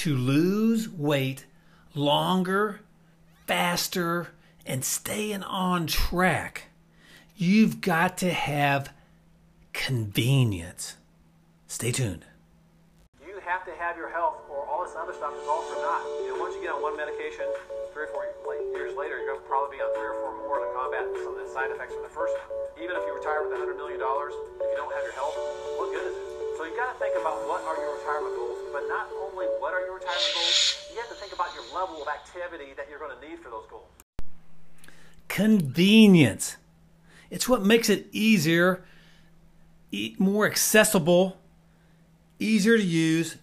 to lose weight longer, faster, and staying on track, you've got to have convenience. Stay tuned. You have to have your health, or all this other stuff is all for. You know, once you get on one medication, three or four years later, you're going to probably be on three or four more to combat some of the side effects from the first one. Even if you retire with $100 million, if you don't have your health, what good is it? So you've got to think about what are your retirement goals, but not only what are your retirement goals, you have to think about your level of activity that you're going to need for those goals. Convenience. It's what makes it easier, more accessible, easier to use,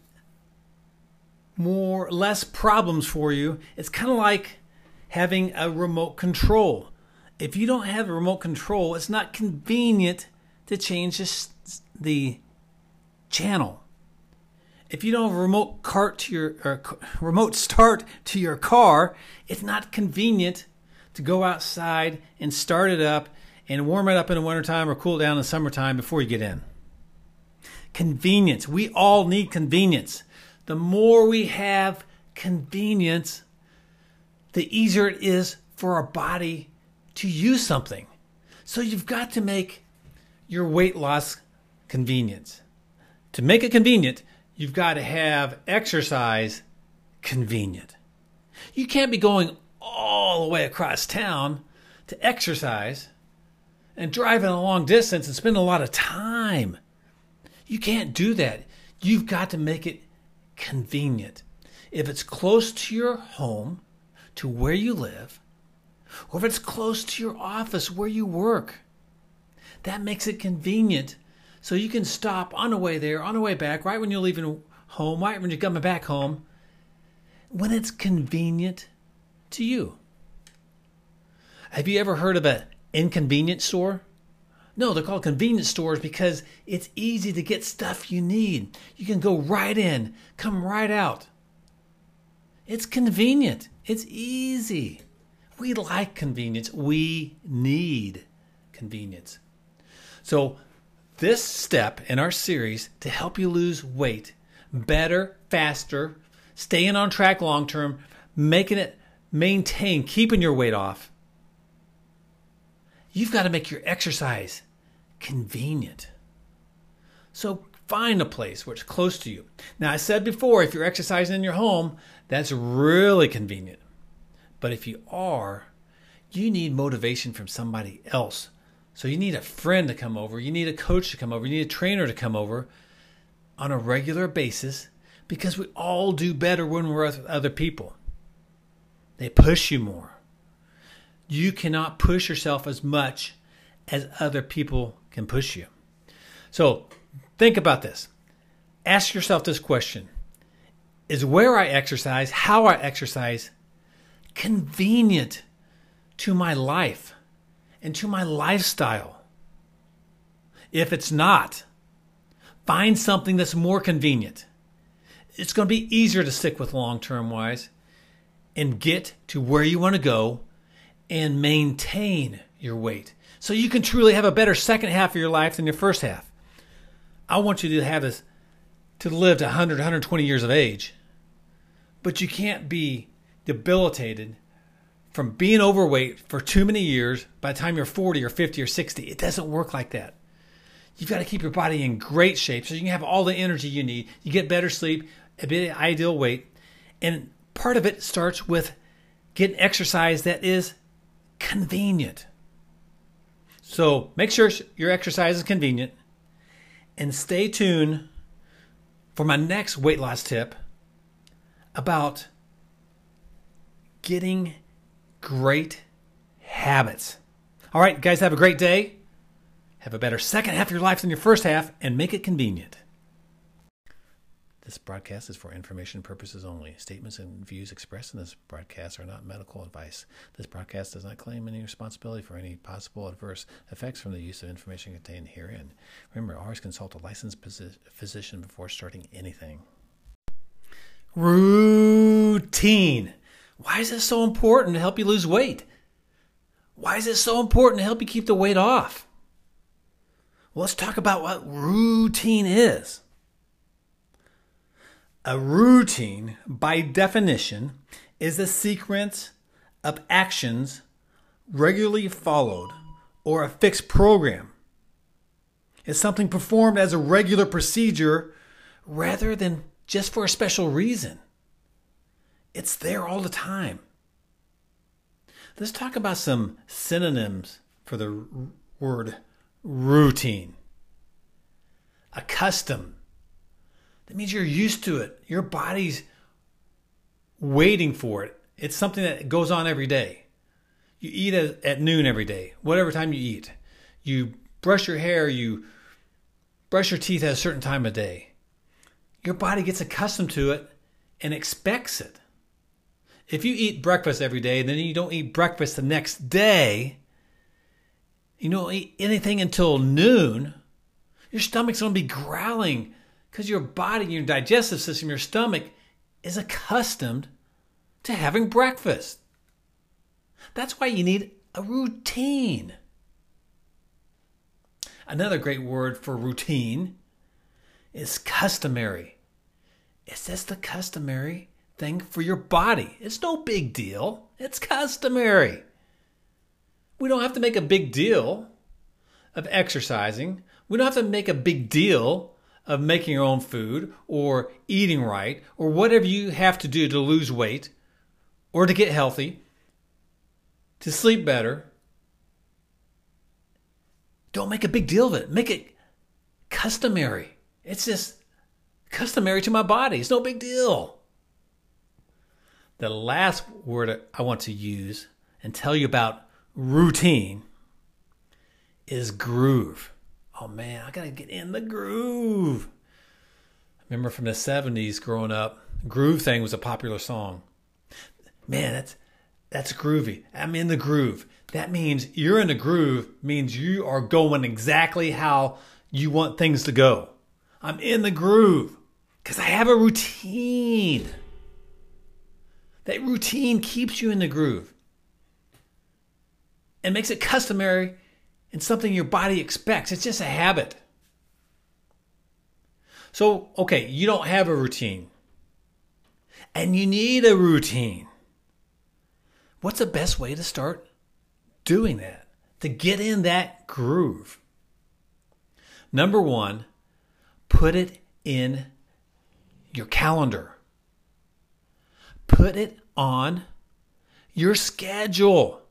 more less problems for you. It's kind of like having a remote control. If you don't have a remote control, it's not convenient to change the channel. If you don't have a remote cart to your or remote start to your car, it's not convenient to go outside and start it up and warm it up in the wintertime or cool down in the summertime before you get in. Convenience. We all need convenience. The more we have convenience, the easier it is for our body to use something. So you've got to make your weight loss convenient. To make it convenient, you've got to have exercise convenient. You can't be going all the way across town to exercise and driving a long distance and spending a lot of time. You can't do that. You've got to make it convenient. If it's close to your home, to where you live, or if it's close to your office where you work, that makes it convenient so you can stop on the way there, on the way back, right when you're leaving home, right when you're coming back home, when it's convenient to you. Have you ever heard of an inconvenience store? No, they're called convenience stores because it's easy to get stuff you need. You can go right in, come right out. It's convenient, it's easy. We like convenience, we need convenience. So, this step in our series to help you lose weight better, faster, staying on track long term, making it maintain, keeping your weight off. You've got to make your exercise convenient. So find a place where it's close to you. Now, I said before, if you're exercising in your home, that's really convenient. But if you are, you need motivation from somebody else so you need a friend to come over, you need a coach to come over, you need a trainer to come over on a regular basis because we all do better when we're with other people. They push you more. You cannot push yourself as much as other people can push you. So think about this. Ask yourself this question Is where I exercise, how I exercise, convenient to my life? Into my lifestyle. If it's not, find something that's more convenient. It's going to be easier to stick with long term wise and get to where you want to go and maintain your weight so you can truly have a better second half of your life than your first half. I want you to have this to live to 100, 120 years of age, but you can't be debilitated from being overweight for too many years by the time you're 40 or 50 or 60. It doesn't work like that. You've got to keep your body in great shape so you can have all the energy you need. You get better sleep, a bit of ideal weight. And part of it starts with getting exercise that is convenient. So make sure your exercise is convenient and stay tuned for my next weight loss tip about getting great habits. All right, guys, have a great day. Have a better second half of your life than your first half and make it convenient. This broadcast is for information purposes only. Statements and views expressed in this broadcast are not medical advice. This broadcast does not claim any responsibility for any possible adverse effects from the use of information contained herein. Remember, always consult a licensed physician before starting anything. Routine. Why is this so important to help you lose weight? Why is it so important to help you keep the weight off? Well, let's talk about what routine is. A routine, by definition, is a sequence of actions regularly followed or a fixed program. It's something performed as a regular procedure rather than just for a special reason. It's there all the time. Let's talk about some synonyms for the word routine. A custom. That means you're used to it. Your body's waiting for it. It's something that goes on every day. You eat at, at noon every day, whatever time you eat. You brush your hair, you brush your teeth at a certain time of day. Your body gets accustomed to it and expects it. If you eat breakfast every day, and then you don't eat breakfast the next day, you don't eat anything until noon, your stomach's to be growling because your body, your digestive system, your stomach is accustomed to having breakfast. That's why you need a routine. Another great word for routine is customary. Is this the customary thing for your body. It's no big deal. It's customary. We don't have to make a big deal of exercising. We don't have to make a big deal of making your own food or eating right or whatever you have to do to lose weight or to get healthy, to sleep better. Don't make a big deal of it. Make it customary. It's just customary to my body. It's no big deal. The last word I want to use and tell you about routine is groove. Oh man, I gotta get in the groove. Remember from the 70s growing up, Groove Thing was a popular song. Man, that's that's groovy. I'm in the groove. That means you're in the groove means you are going exactly how you want things to go. I'm in the groove because I have a routine. That routine keeps you in the groove and makes it customary and something your body expects. It's just a habit. So, okay, you don't have a routine and you need a routine. What's the best way to start doing that? To get in that groove? Number one, put it in your calendar. Put it on your schedule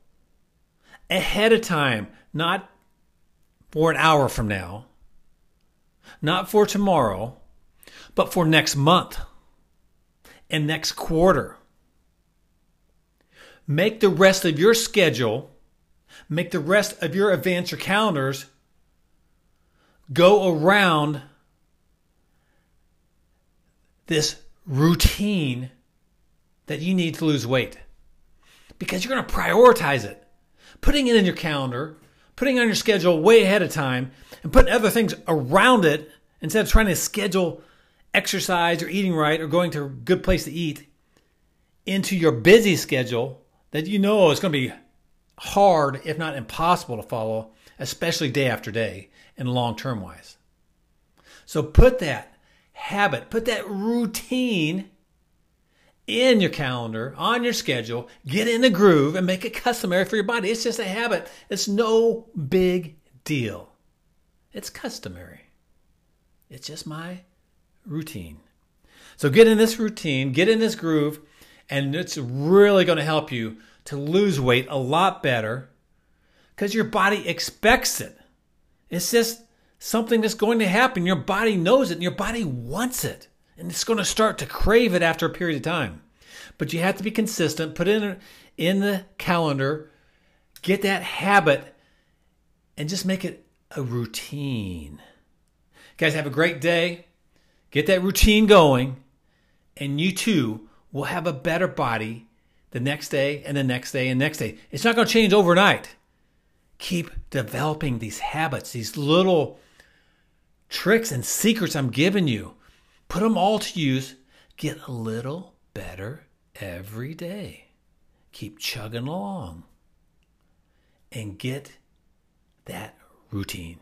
ahead of time, not for an hour from now, not for tomorrow, but for next month and next quarter. Make the rest of your schedule, make the rest of your events or calendars go around this routine that you need to lose weight because you're going to prioritize it. Putting it in your calendar, putting on your schedule way ahead of time, and putting other things around it instead of trying to schedule exercise or eating right or going to a good place to eat into your busy schedule that you know is going to be hard, if not impossible, to follow, especially day after day and long term wise. So put that habit, put that routine in your calendar, on your schedule, get in the groove and make it customary for your body. It's just a habit. It's no big deal. It's customary. It's just my routine. So get in this routine, get in this groove, and it's really going to help you to lose weight a lot better because your body expects it. It's just something that's going to happen. Your body knows it and your body wants it. And it's going to start to crave it after a period of time. But you have to be consistent, put it in, in the calendar, get that habit, and just make it a routine. Guys, have a great day. Get that routine going, and you too will have a better body the next day and the next day and next day. It's not going to change overnight. Keep developing these habits, these little tricks and secrets I'm giving you. Put them all to use. Get a little better every day. Keep chugging along and get that routine.